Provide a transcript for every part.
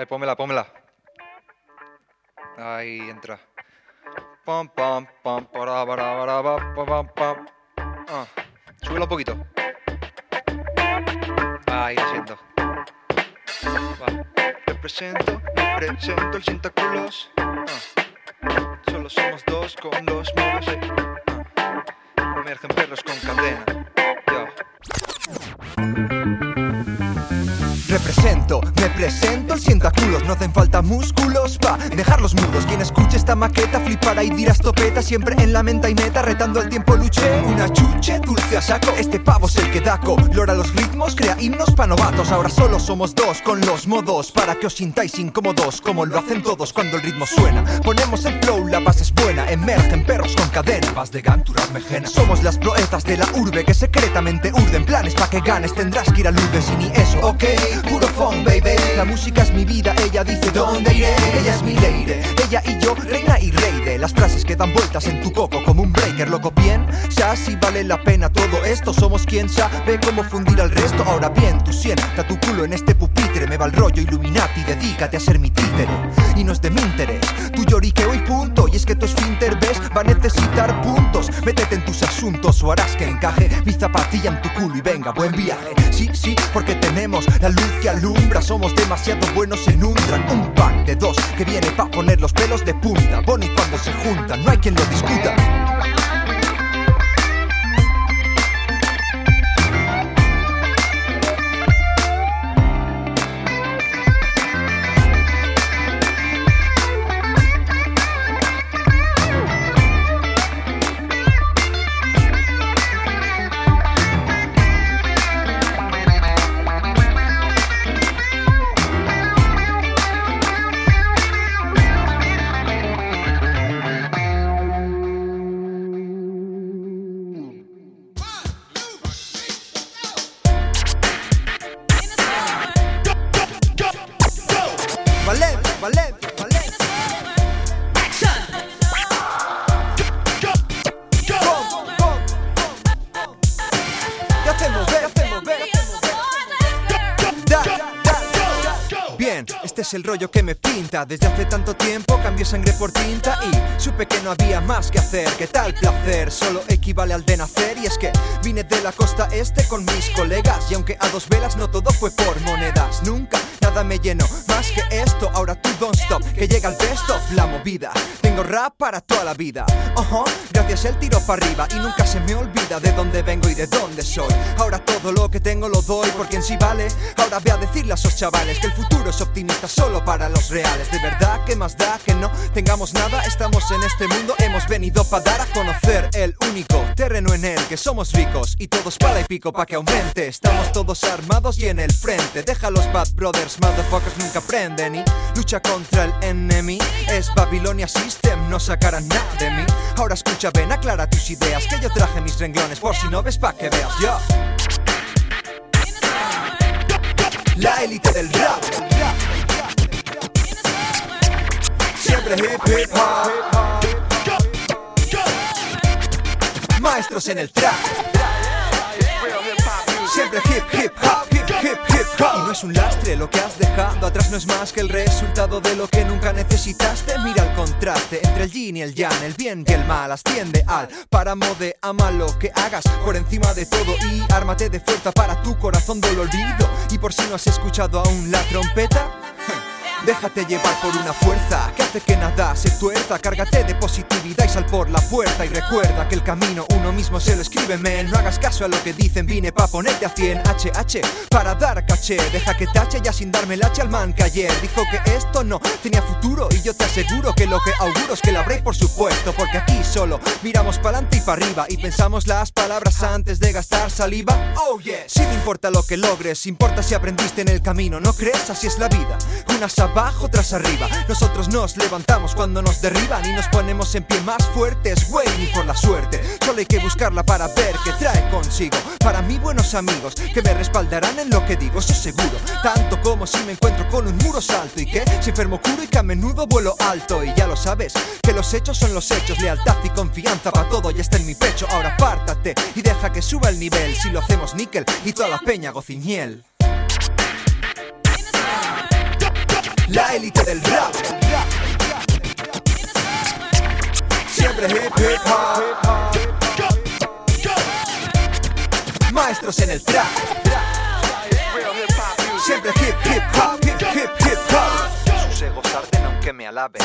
Ahí, pómela, pómela. Ahí entra. Pam, pam, pam, para, para, para, pa, pa, pam, pam. Ah, súbelo un poquito. Ahí, asiento. Va. Represento, represento el Sintaculos. Ah. Solo somos dos con los modos. Ah. Emergen perros con cadena. Yo. Represento, me presento, el sientaculos, no hacen falta músculos pa' dejarlos mudos. Quien escuche esta maqueta flipará y dirá estopeta, siempre en la menta y meta, retando al tiempo luché. Una chuche, dulce a saco, este pavo es el que daco. Lora los ritmos, crea himnos pa' novatos, ahora solo somos dos con los modos, para que os sintáis incómodos, como lo hacen todos cuando el ritmo suena. Ponemos el flow, la base es buena, emergen perros con cadena. Paz de Ganturas mejena. Somos las proezas de la urbe que secretamente urden planes pa' que ganes, tendrás que ir a Lourdes y ni eso, ok, puro fun, baby. La música es mi vida, ella dice dónde iré. Ella es mi leire, ella y yo, reina y rey de las frases que dan vueltas en tu coco como un breaker, loco bien. Ya si vale la pena todo esto, somos quien sabe cómo fundir al resto. Ahora bien, tú sienta tu culo en este pupitre, me va el rollo Illuminati, dedícate a ser mi títere. Y no es de mi interés, tu lloriqueo y punto. Y es que tu esfínter, ves, va a necesitar puntos. Métete en tus asuntos o harás que encaje mi zapatilla en tu culo y venga, buen viaje. Somos demasiado buenos en un track. Un pack de dos que viene pa' poner los pelos de punta. Bonnie cuando se juntan, no hay quien lo discuta. Rollo que me pinta. Desde hace tanto tiempo cambié sangre por tinta y supe que no había más que hacer. ¿Qué tal placer? Solo equivale al de nacer. Y es que vine de la costa este con mis colegas. Y aunque a dos velas no todo fue por monedas, nunca nada me llenó más que esto. Ahora tú don't stop, que llega el best of la movida. Tengo rap para toda la vida. Ojo, gracias el tiro para arriba y nunca se me olvida de dónde vengo y de dónde soy. Ahora todo lo que tengo lo doy porque en sí vale. Ahora ve a decirle a esos chavales que el futuro es optimista solo para los reales. De verdad, que más da que no tengamos nada? Estamos en este mundo, hemos venido para dar a conocer el único terreno en el que somos ricos y todos pala y pico pa' que aumente. Estamos todos armados y en el frente. Deja a los bad brothers, motherfuckers nunca aprenden y lucha contra el enemy. Es Babilonia System, no sacarán nada de mí. Ahora escucha, ven, aclara tus ideas. Que yo traje mis renglones por si no ves pa' que veas yo. La élite del rap. Siempre hip hip hop. Maestros en el trap. Siempre hip hip hop, Y no es un lastre lo que has dejado atrás, no es más que el resultado de lo que nunca necesitaste. Mira el contraste entre el yin y el yang, el bien y el mal. Asciende al páramo de ama lo que hagas por encima de todo y ármate de fuerza para tu corazón dolorido. Y por si no has escuchado aún la trompeta. Déjate llevar por una fuerza que hace que nada se tuerza. Cárgate de positividad y sal por la puerta. Y recuerda que el camino uno mismo se lo escribe, men. No hagas caso a lo que dicen, vine pa' ponerte a 100 HH para dar caché. Deja que tache ya sin darme el H al man que ayer dijo que esto no tenía futuro. Y yo te aseguro que lo que auguro es que la break por supuesto. Porque aquí solo miramos pa'lante y para arriba y pensamos las palabras antes de gastar saliva. Oh yeah, si no importa lo que logres, importa si aprendiste en el camino. ¿No crees? Así es la vida. Unas abajo, otras arriba. Nosotros nos levantamos cuando nos derriban y nos ponemos en pie más fuertes. Güey, ni por la suerte. Solo hay que buscarla para ver qué trae consigo. Para mí, buenos amigos que me respaldarán en lo que digo, eso seguro. Tanto como si me encuentro con un muro salto y que si enfermo curo y que a menudo vuelo alto. Y ya lo sabes, que los hechos son los hechos. Lealtad y confianza para todo ya está en mi pecho. Ahora pártate y deja que suba el nivel. Si lo hacemos níquel y toda la peña gocimiel. La élite del rap. Siempre hip hip hop. Maestros en el trap. Siempre hip hip hop, hip hip hip hop. Sus egos arden aunque me alaben.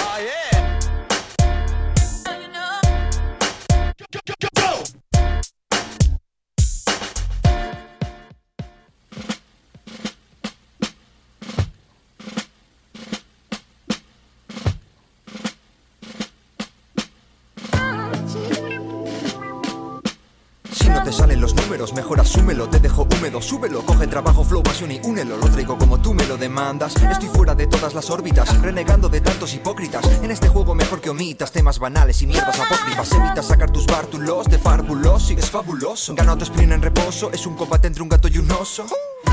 Mejor asúmelo, te dejo húmedo, súbelo, coge trabajo, flow, pasión y únelo, lo traigo como tú me lo demandas. Estoy fuera de todas las órbitas, renegando de tantos hipócritas. En este juego mejor que omitas temas banales y mierdas apócrifas. Evita sacar tus bártulos de párvulos y es fabuloso. Gano tu sprint en reposo, es un combate entre un gato y un oso.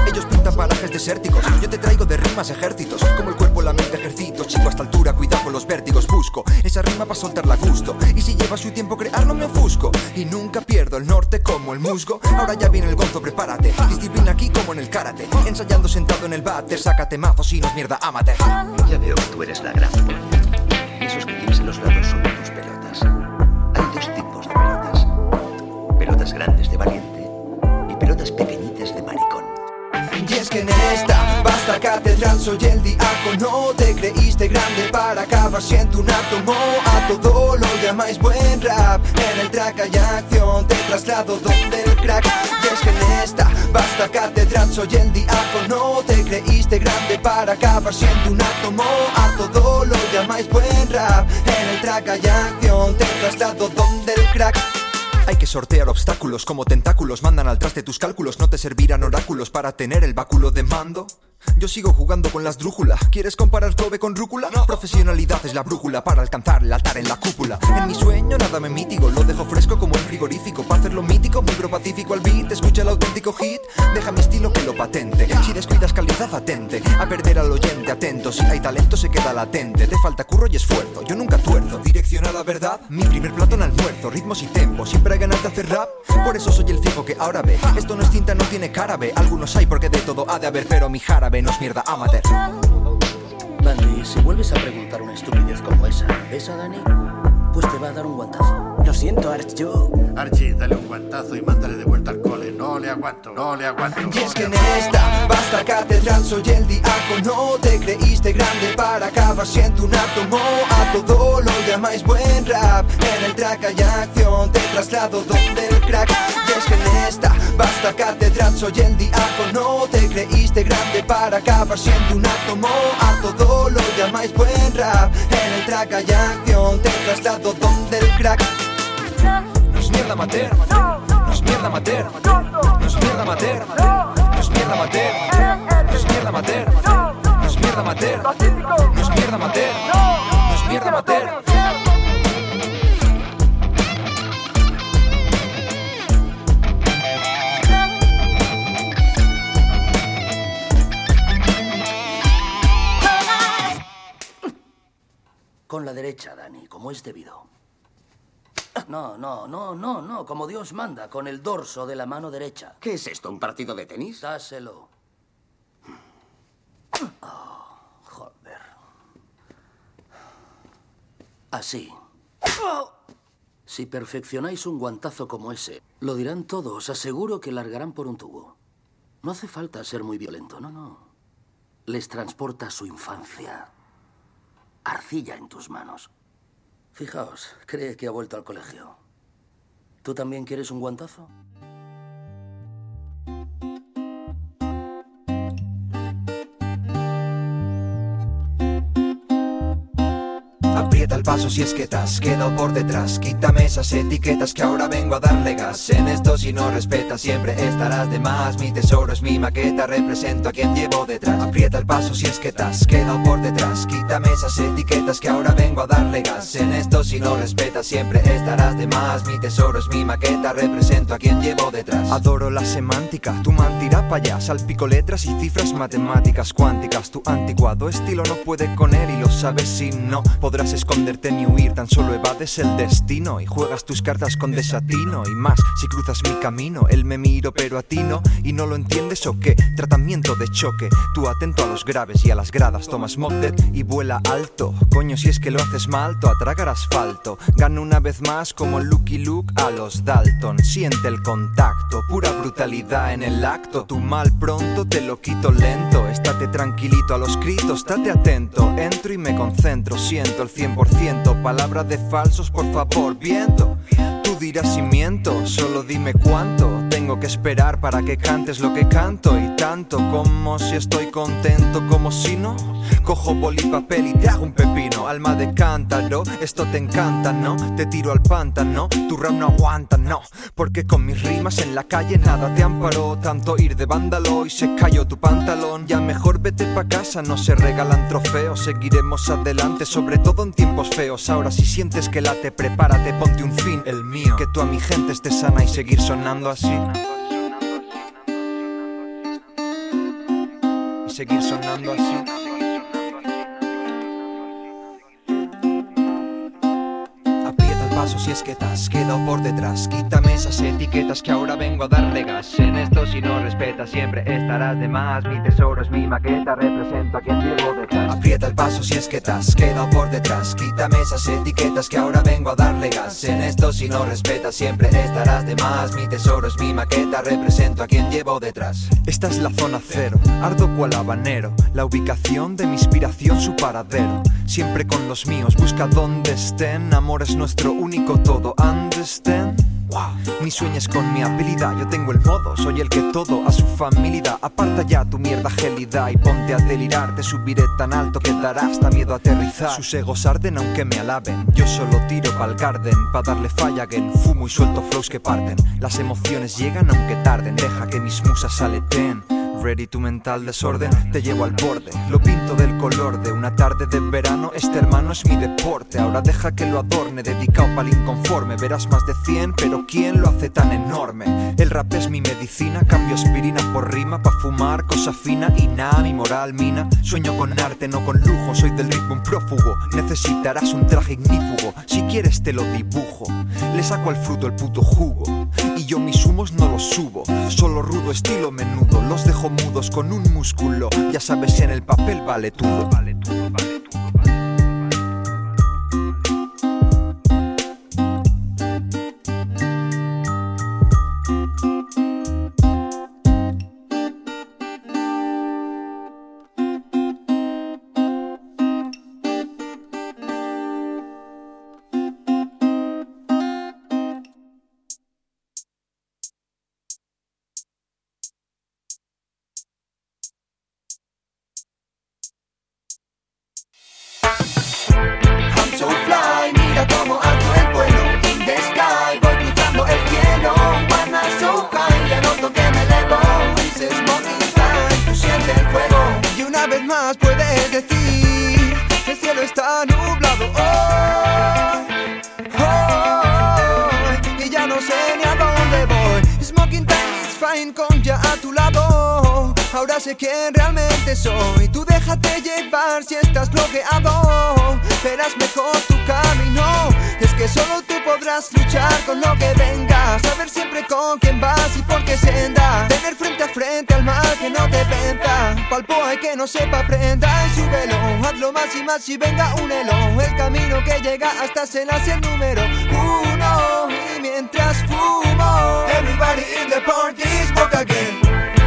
Ellos pintan parajes desérticos, yo te traigo de rimas ejércitos, como el cuerpo la mente ejercito, chico a esta altura, cuidado con los vértigos, busco esa rima para soltarla a gusto, y si lleva su tiempo crear no me ofusco, y nunca pierdo el norte como el musgo, ahora ya viene el gozo, prepárate, disciplina aquí como en el karate, ensayando sentado en el váter, sácate mazos y no es mierda, amateur. Ya veo que tú eres la gran. Esos que tienes en los lados son tus pelotas. Hay dos tipos de pelotas. Pelotas grandes de valiente y pelotas pequeñitas que en esta vasta catedral soy el diácono Te creíste grande para acabar siendo un átomo A todo lo llamáis buen rap. En el track hay acción, te traslado donde el crack. Y es que en esta vasta catedral soy el diácono Te creíste grande para acabar siendo un átomo A todo lo llamáis buen rap. En el track hay acción, te traslado donde el crack hay que sortear obstáculos como tentáculos mandan al traste tus cálculos. No te servirán oráculos para tener el báculo de mando yo sigo jugando con las drújulas. ¿Quieres comparar Kobe con rúcula? Profesionalidad es la brújula para alcanzar el altar en la cúpula. En mi sueño nada me mítico Lo dejo fresco como el frigorífico. Para hacerlo mítico, vibro pacífico al beat Escucha el auténtico hit. Deja mi estilo que lo patente. Si descuidas calidad atente A perder al oyente atento. Si hay talento se queda latente. Te falta curro y esfuerzo Yo nunca tuerzo. Dirección a la verdad Mi primer plato en almuerzo. Ritmos y tempo Siempre hay ganas de hacer rap. Por eso soy el fijo que ahora ve. Esto no es cinta, no tiene cara B Algunos hay porque de todo ha de haber Pero mi jarabe no es mierda amateur Bandy, si vuelves a preguntar una estupidez como esa, ¿ves a Dani? Pues te va a dar un guantazo. Lo siento, Arch, yo... Archie, dale un guantazo y mándale de vuelta al cole. No le aguanto, no le aguanto. Y es que en esta vasta catedral soy el diácono Te creíste grande para acabar siendo un átomo A todo llamáis buen rap. En el track hay acción, te traslado donde el crack. Y es que en esta vasta catedral soy el diácono Te creíste grande para acabar siendo un átomo. A todo lo llamáis buen rap. En el track hay acción, te traslado donde el crack. No es mierda mater, no es mierda mater, no es mierda mater, no es mierda mater, no es mierda mater, no es mierda mater, no es mierda mater, no es mierda mater. Con la derecha, Dani, como es debido. No, no, no, no, no, como Dios manda, con el dorso de la mano derecha. ¿Qué es esto? ¿Un partido de tenis? Dáselo. Oh, joder. Así. Si perfeccionáis un guantazo como ese, lo dirán todos, aseguro que largarán por un tubo. No hace falta ser muy violento, no, no. Les transporta a su infancia. Arcilla en tus manos. Fijaos, cree que ha vuelto al colegio. ¿Tú también quieres un guantazo? El paso si es que te has quedado por detrás. Quítame esas etiquetas que ahora vengo a darle gas. En esto si no respetas siempre estarás de más. Mi tesoro es mi maqueta, represento a quien llevo detrás. Aprieta el paso si es que te has quedado por detrás. Quítame esas etiquetas que ahora vengo a darle gas. En esto si no respetas siempre estarás de más. Mi tesoro es mi maqueta, represento a quien llevo detrás. Adoro la semántica, tu mantira pa' allá Salpico letras y cifras matemáticas cuánticas. Tu anticuado estilo no puede con él y lo sabes si no podrás ni huir, tan solo evades el destino y juegas tus cartas con desatino y más si cruzas mi camino. Él me miro pero a ti no y no lo entiendes o qué. Tratamiento de choque, tú atento a los graves y a las gradas, tomas Mockdead y vuela alto. Coño, si es que lo haces mal, a tragar asfalto. Gano una vez más como Lucky Luke a los Dalton. Siente el contacto, pura brutalidad en el acto. Tu mal pronto te lo quito lento. Estate tranquilito a los gritos, estate atento. Entro y me concentro, siento el 100%. Palabras de falsos, por favor, viento. Tú dirás si miento, solo dime cuánto tengo que esperar para que cantes lo que canto y tanto como si estoy contento como si no. Cojo boli papel y te hago un pepino, alma de cántaro, esto te encanta, ¿no? Te tiro al pántano, tu rap no aguanta, no, porque con mis rimas en la calle nada te amparó, tanto ir de vándalo y se cayó tu pantalón, ya mejor vete pa' casa, no se regalan trofeos, seguiremos adelante, sobre todo en tiempos feos, ahora si sientes que late, prepárate, ponte un fin, el mío, que tú a mi gente esté sana y seguir sonando así. Y seguir sonando así. Paso si es que te has quedado por detrás. Quítame esas etiquetas que ahora vengo a darle gas. En esto si no respetas siempre estarás de más. Mi tesoro es mi maqueta, represento a quien llevo detrás. Aprieta el paso si es que te has quedado por detrás. Quítame esas etiquetas que ahora vengo a darle gas. En esto si no respetas siempre estarás de más. Mi tesoro es mi maqueta, represento a quien llevo detrás. Esta es la zona cero, ardo cual habanero. La ubicación de mi inspiración, su paradero. Siempre con los míos, busca donde estén. Amor es nuestro único todo, understand? Wow. Mi sueño es con mi habilidad, yo tengo el modo, soy el que todo a su familia. Aparta ya tu mierda gelida y ponte a delirar. Te subiré tan alto que dará hasta miedo a aterrizar. Sus egos arden aunque me alaben. Yo solo tiro pa'l garden, pa' darle falla fumo y suelto flows que parten. Las emociones llegan aunque tarden, deja que mis musas aleten. Ready tu mental desorden, te llevo al borde. Lo pinto del color de una tarde de verano. Este hermano es mi deporte. Ahora deja que lo adorne, dedicado pa'l inconforme. Verás más de 100, pero ¿quién lo hace tan enorme? El rap es mi medicina, cambio aspirina por rima. Pa' fumar, cosa fina y nada, mi moral mina. Sueño con arte, no con lujo. Soy del ritmo un prófugo. Necesitarás un traje ignífugo. Si quieres, te lo dibujo. Le saco al fruto el puto jugo. Y yo mis humos no los subo. Solo rudo estilo menudo. Los dejo mudos con un músculo. Ya sabes, en el papel vale todo. Vale vale más puedes decir que el cielo está nublado hoy, hoy, y ya no sé ni a dónde voy. Smoking time fine con ya a tu lado. Ahora sé quién realmente soy. Tú déjate llevar si estás bloqueado. Verás mejor tu camino. Es que solo tú podrás luchar con lo que venga. Saber siempre con quién vas y por qué Pa'l poe que no sepa aprenda y súbelo. Hazlo más y más y venga únelo. El camino que llega hasta se nace el número uno. Y mientras fumo, Everybody in the party, smoke again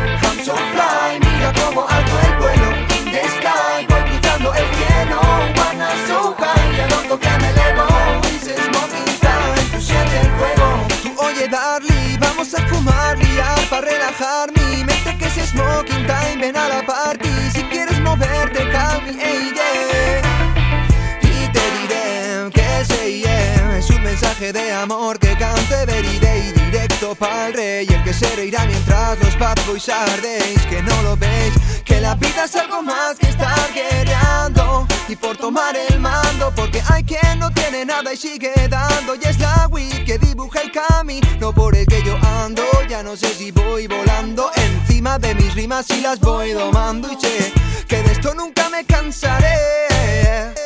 mensaje de amor que canto everyday Directo pa'l rey, el que se reirá mientras los bad boys ardéis Que no lo veis, que la vida es algo más que estar guerreando. Y por tomar el mando, porque hay quien no tiene nada y sigue dando. Y es la weed que dibuja el camino por el que yo ando. Ya no sé si voy volando encima de mis rimas y las voy domando. Y sé que de esto nunca me cansaré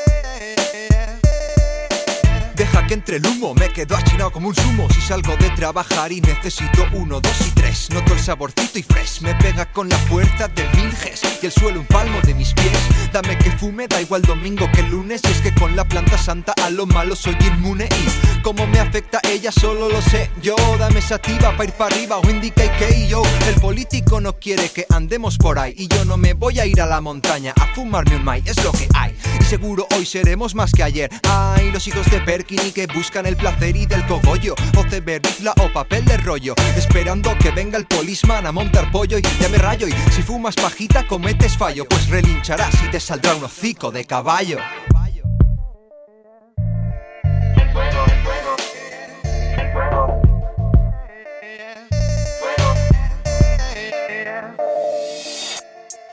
que entre el humo me quedo achinado como un sumo Si salgo de trabajar y necesito uno, dos y tres Noto el saborcito y fresh. Me pega con la fuerza del mil Y el suelo un palmo de mis pies. Dame que fume, da igual domingo que lunes. Y es que con la planta santa a lo malo soy inmune. Y cómo me afecta ella solo lo sé yo. Dame sativa para ir para arriba o indica que yo. El político no quiere que andemos por ahí. Y yo no me voy a ir a la montaña a fumarme un mai Es lo que hay. Y seguro hoy seremos más que ayer. Ay, los hijos de Perkini que buscan el placer y del cogollo. O ceberizla o papel de rollo. Esperando que venga el polisman a montar pollo y ya me rayo. Y si fumas pajita cometes fallo. Pues relincharás y te saldrá un hocico de caballo.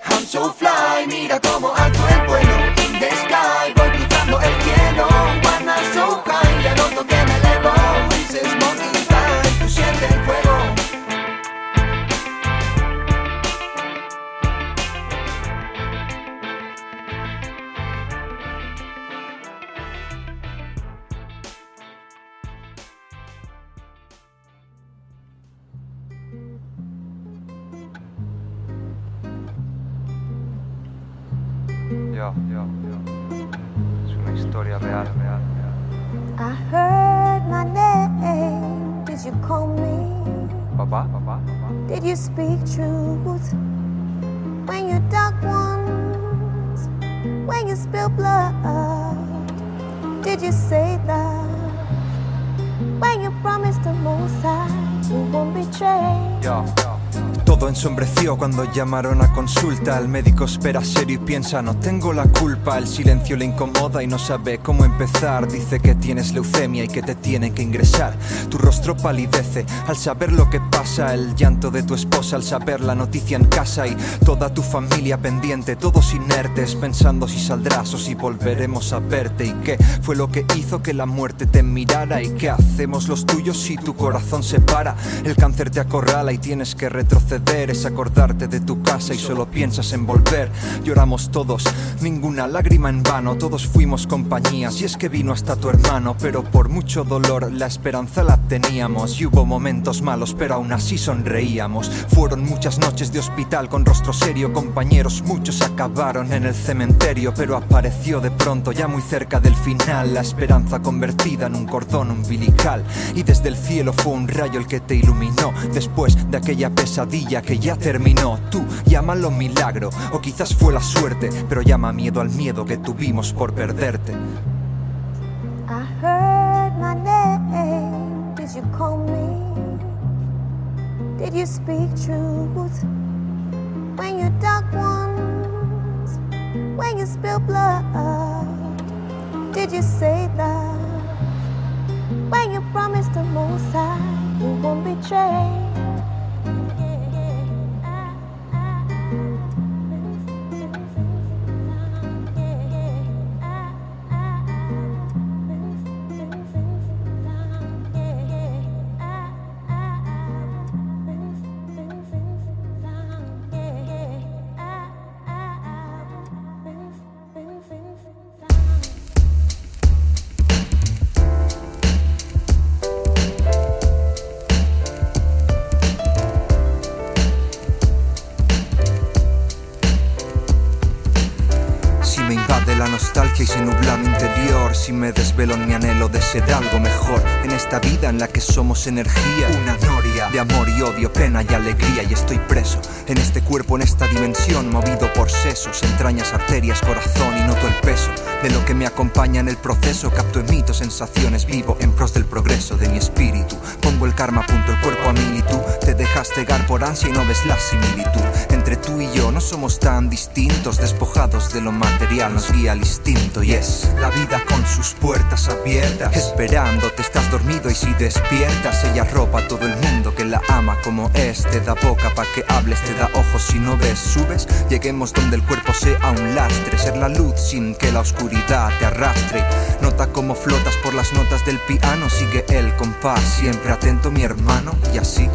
I'm so fly, mira como alto el vuelo In the sky, que me elevo Dices monkey time, tú sientes el fuego Yo, yo, yo. Es una historia real, real. I heard my name. Did you call me? Papá, papá. Did you speak truth? When you dug wounds, when you spill blood, did you say love? When you promised the most high, you won't betray. Yo. Todo ensombreció cuando llamaron a consulta. El médico espera serio y piensa, no tengo la culpa. El silencio le incomoda y no sabe cómo empezar. Dice que tienes leucemia y que te tienen que ingresar. Tu rostro palidece al saber lo que pasa. El llanto de tu esposa al saber la noticia en casa. Y toda tu familia pendiente, todos inertes, pensando si saldrás o si volveremos a verte. Y qué fue lo que hizo que la muerte te mirara. Y qué hacemos los tuyos si tu corazón se para. El cáncer te acorrala y tienes que retroceder es acordarte de tu casa y solo piensas en volver. Lloramos todos, ninguna lágrima en vano, todos fuimos compañías y es que vino hasta tu hermano, pero por mucho dolor la esperanza la teníamos y hubo momentos malos, pero aún así sonreíamos. Fueron muchas noches de hospital con rostro serio, compañeros, muchos acabaron en el cementerio, pero apareció de pronto ya muy cerca del final la esperanza convertida en un cordón umbilical y desde el cielo fue un rayo el que te iluminó después de aquella pesadilla que ya terminó. Tú llámalo milagro, o quizás fue la suerte, pero llama miedo al miedo que tuvimos por perderte. I heard my name. Did you call me? Did you speak truth? When you dug wounds, when you spill blood, did you say love? When you promised the most high, you won't betray. Si me desvelo en mi anhelo ser algo mejor, en esta vida en la que somos energía, una noria de amor y odio, pena y alegría, y estoy preso en este cuerpo, en esta dimensión, movido por sesos, entrañas, arterias, corazón, y noto el peso de lo que me acompaña en el proceso, capto emito sensaciones, vivo en pros del progreso de mi espíritu, pongo el karma punto, el cuerpo a mil y tú te dejas cegar por ansia y no ves la similitud. Entre tú y yo, no somos tan distintos, despojados de lo material, nos guía el instinto y es la vida con sus puertas abiertas, esperando, te estás dormido y si despiertas, ella ropa a todo el mundo que la ama como es, te da boca para que hables, te da ojos si no ves, subes, lleguemos donde el cuerpo sea un lastre, ser la luz sin que la oscuridad te arrastre, nota como flotas por las notas del piano, sigue el compás, siempre atento mi hermano y así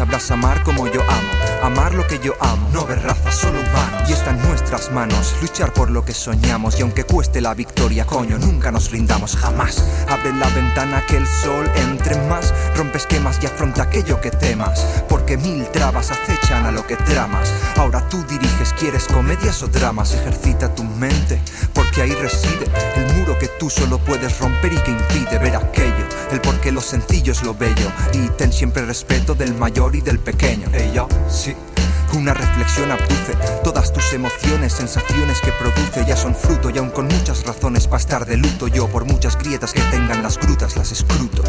sabrás amar como yo amo. Amar lo que yo amo, no ver raza, solo humanos. Y está en nuestras manos, luchar por lo que soñamos. Y aunque cueste la victoria, coño, nunca nos rindamos, jamás. Abre la ventana que el sol entre más. Rompe esquemas y afronta aquello que temas. Porque mil trabas acechan a lo que tramas. Ahora tú diriges, quieres comedias o dramas. Ejercita tu mente, porque ahí reside el muro que tú solo puedes romper y que impide ver aquello. El por qué lo sencillo es lo bello. Y ten siempre respeto del mayor y del pequeño. Ella, sí. Una reflexión abduce todas tus emociones, sensaciones que produce ya son fruto y aún con muchas razones para estar de luto. Yo por muchas grietas que tengan las grutas las escruto.